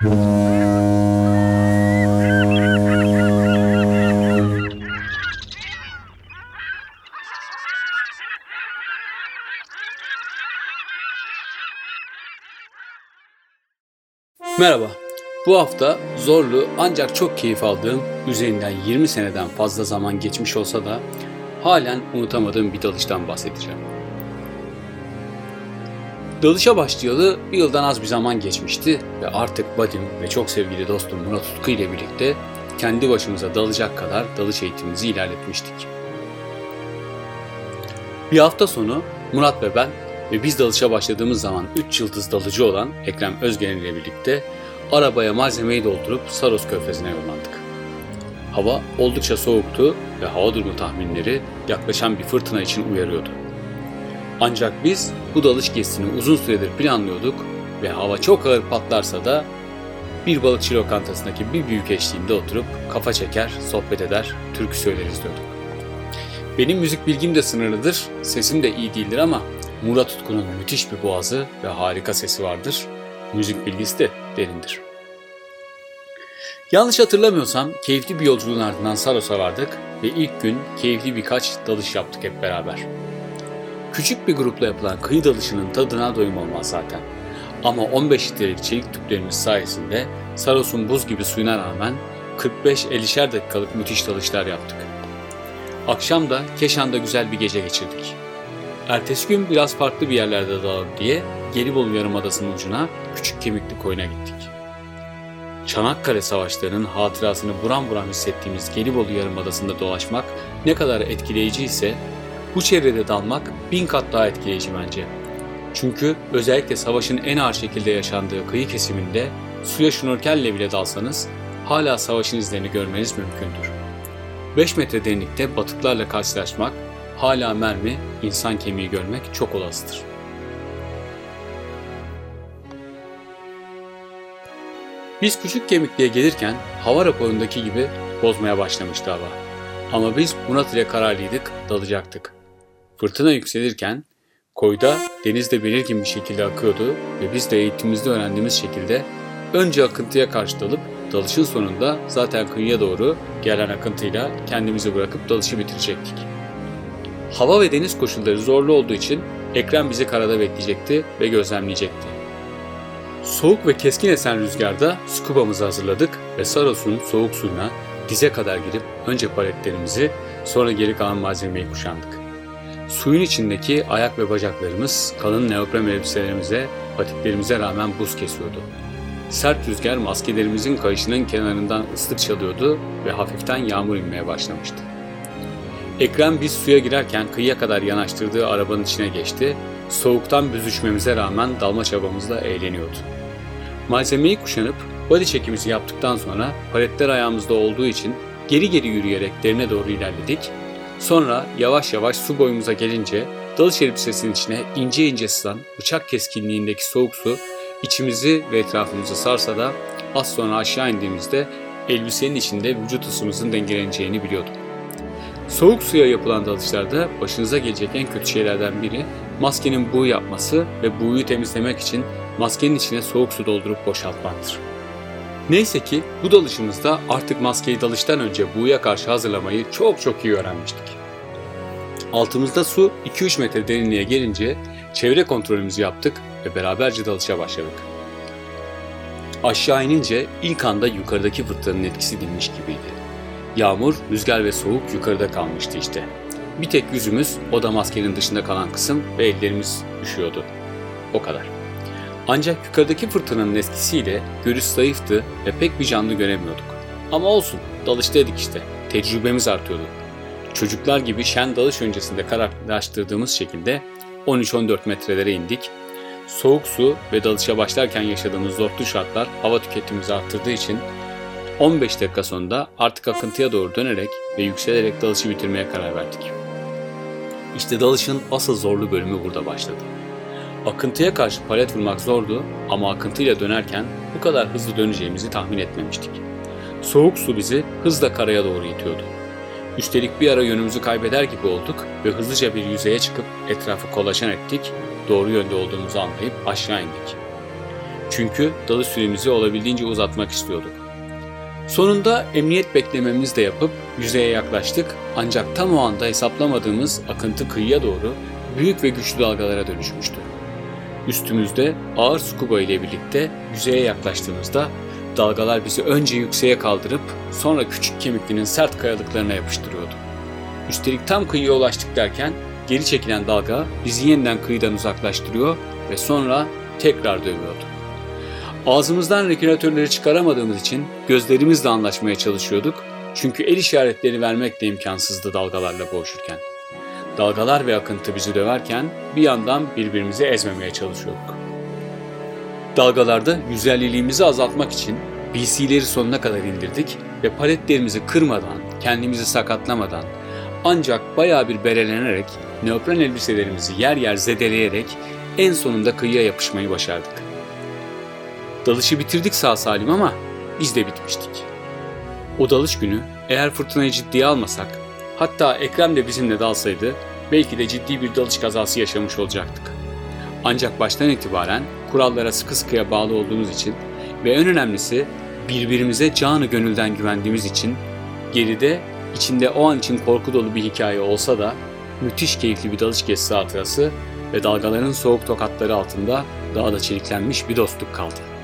Merhaba. Bu hafta zorlu ancak çok keyif aldığım, üzerinden 20 seneden fazla zaman geçmiş olsa da halen unutamadığım bir dalıştan bahsedeceğim. Dalışa başlayalı bir yıldan az bir zaman geçmişti ve artık Badim ve çok sevgili dostum Murat Utku ile birlikte kendi başımıza dalacak kadar dalış eğitimimizi ilerletmiştik. Bir hafta sonu Murat ve ben ve biz dalışa başladığımız zaman 3 yıldız dalıcı olan Ekrem Özgen ile birlikte arabaya malzemeyi doldurup Saros Körfezi'ne yollandık. Hava oldukça soğuktu ve hava durumu tahminleri yaklaşan bir fırtına için uyarıyordu. Ancak biz bu dalış gezisini uzun süredir planlıyorduk ve hava çok ağır patlarsa da bir balıkçı lokantasındaki bir büyük eşliğinde oturup kafa çeker, sohbet eder, türkü söyleriz diyorduk. Benim müzik bilgim de sınırlıdır, sesim de iyi değildir ama Murat Utku'nun müthiş bir boğazı ve harika sesi vardır. Müzik bilgisi de derindir. Yanlış hatırlamıyorsam keyifli bir yolculuğun ardından Saros'a vardık ve ilk gün keyifli birkaç dalış yaptık hep beraber. Küçük bir grupla yapılan kıyı dalışının tadına doyum olmaz zaten. Ama 15 litrelik çelik tüplerimiz sayesinde Saros'un buz gibi suyuna rağmen 45-50'şer dakikalık müthiş dalışlar yaptık. Akşam da Keşan'da güzel bir gece geçirdik. Ertesi gün biraz farklı bir yerlerde dalalım diye Gelibolu Yarımadası'nın ucuna Küçük Kemikli Koyun'a gittik. Çanakkale Savaşları'nın hatırasını buram buram hissettiğimiz Gelibolu Yarımadası'nda dolaşmak ne kadar etkileyici ise bu çevrede dalmak bin kat daha etkileyici bence. Çünkü özellikle savaşın en ağır şekilde yaşandığı kıyı kesiminde suya şnorkelle bile dalsanız hala savaşın izlerini görmeniz mümkündür. 5 metre derinlikte batıklarla karşılaşmak, hala mermi, insan kemiği görmek çok olasıdır. Biz küçük kemikliğe gelirken hava raporundaki gibi bozmaya başlamıştı hava. Ama biz Murat ile kararlıydık, dalacaktık. Fırtına yükselirken koyda deniz de belirgin bir şekilde akıyordu ve biz de eğitimimizde öğrendiğimiz şekilde önce akıntıya karşı dalıp dalışın sonunda zaten kıyıya doğru gelen akıntıyla kendimizi bırakıp dalışı bitirecektik. Hava ve deniz koşulları zorlu olduğu için Ekrem bizi karada bekleyecekti ve gözlemleyecekti. Soğuk ve keskin esen rüzgarda skubamızı hazırladık ve Saros'un soğuk suyuna dize kadar girip önce paletlerimizi sonra geri kalan malzemeyi kuşandık. Suyun içindeki ayak ve bacaklarımız kalın neopren elbiselerimize, patiklerimize rağmen buz kesiyordu. Sert rüzgar maskelerimizin kayışının kenarından ıslık çalıyordu ve hafiften yağmur inmeye başlamıştı. Ekrem biz suya girerken kıyıya kadar yanaştırdığı arabanın içine geçti, soğuktan büzüşmemize rağmen dalma çabamızla eğleniyordu. Malzemeyi kuşanıp body çekimizi yaptıktan sonra paletler ayağımızda olduğu için geri geri yürüyerek derine doğru ilerledik. Sonra yavaş yavaş su boyumuza gelince dalış elbisesinin içine ince ince sızan bıçak keskinliğindeki soğuk su içimizi ve etrafımızı sarsa da az sonra aşağı indiğimizde elbisenin içinde vücut ısımızın dengeleneceğini biliyordum. Soğuk suya yapılan dalışlarda başınıza gelecek en kötü şeylerden biri maskenin buğu yapması ve buğuyu temizlemek için maskenin içine soğuk su doldurup boşaltmaktır. Neyse ki bu dalışımızda artık maskeyi dalıştan önce buğuya karşı hazırlamayı çok çok iyi öğrenmiştik. Altımızda su 2-3 metre derinliğe gelince çevre kontrolümüzü yaptık ve beraberce dalışa başladık. Aşağı inince ilk anda yukarıdaki fırtınanın etkisi dinmiş gibiydi. Yağmur, rüzgar ve soğuk yukarıda kalmıştı işte. Bir tek yüzümüz, o da maskenin dışında kalan kısım ve ellerimiz üşüyordu. O kadar. Ancak yukarıdaki fırtınanın etkisiyle görüş zayıftı ve pek bir canlı göremiyorduk. Ama olsun, dalıştaydık işte. Tecrübemiz artıyordu. Çocuklar gibi şen dalış öncesinde kararlaştırdığımız şekilde 13-14 metrelere indik. Soğuk su ve dalışa başlarken yaşadığımız zorlu şartlar hava tüketimimizi arttırdığı için 15 dakika sonunda artık akıntıya doğru dönerek ve yükselerek dalışı bitirmeye karar verdik. İşte dalışın asıl zorlu bölümü burada başladı. Akıntıya karşı palet vurmak zordu ama akıntıyla dönerken bu kadar hızlı döneceğimizi tahmin etmemiştik. Soğuk su bizi hızla karaya doğru itiyordu. Üstelik bir ara yönümüzü kaybeder gibi olduk ve hızlıca bir yüzeye çıkıp etrafı kolaçan ettik, doğru yönde olduğumuzu anlayıp aşağı indik. Çünkü dalış süremizi olabildiğince uzatmak istiyorduk. Sonunda emniyet beklememizi de yapıp yüzeye yaklaştık ancak tam o anda hesaplamadığımız akıntı kıyıya doğru büyük ve güçlü dalgalara dönüşmüştü. Üstümüzde ağır scuba ile birlikte yüzeye yaklaştığımızda dalgalar bizi önce yükseğe kaldırıp sonra küçük kemiklinin sert kayalıklarına yapıştırıyordu. Üstelik tam kıyıya ulaştık derken geri çekilen dalga bizi yeniden kıyıdan uzaklaştırıyor ve sonra tekrar dövüyordu. Ağzımızdan regülatörleri çıkaramadığımız için gözlerimizle anlaşmaya çalışıyorduk çünkü el işaretleri vermek de imkansızdı dalgalarla boğuşurken. Dalgalar ve akıntı bizi döverken bir yandan birbirimizi ezmemeye çalışıyorduk. Dalgalarda yüzerliliğimizi azaltmak için BC'leri sonuna kadar indirdik ve paletlerimizi kırmadan, kendimizi sakatlamadan ancak bayağı bir berelenerek neopren elbiselerimizi yer yer zedeleyerek en sonunda kıyıya yapışmayı başardık. Dalışı bitirdik sağ salim ama biz de bitmiştik. O dalış günü eğer fırtınayı ciddiye almasak, hatta Ekrem de bizimle dalsaydı belki de ciddi bir dalış kazası yaşamış olacaktık. Ancak baştan itibaren kurallara sıkı sıkıya bağlı olduğumuz için ve en önemlisi birbirimize canı gönülden güvendiğimiz için geride içinde o an için korku dolu bir hikaye olsa da müthiş keyifli bir dalış gezisi hatırası ve dalgaların soğuk tokatları altında daha da çeliklenmiş bir dostluk kaldı.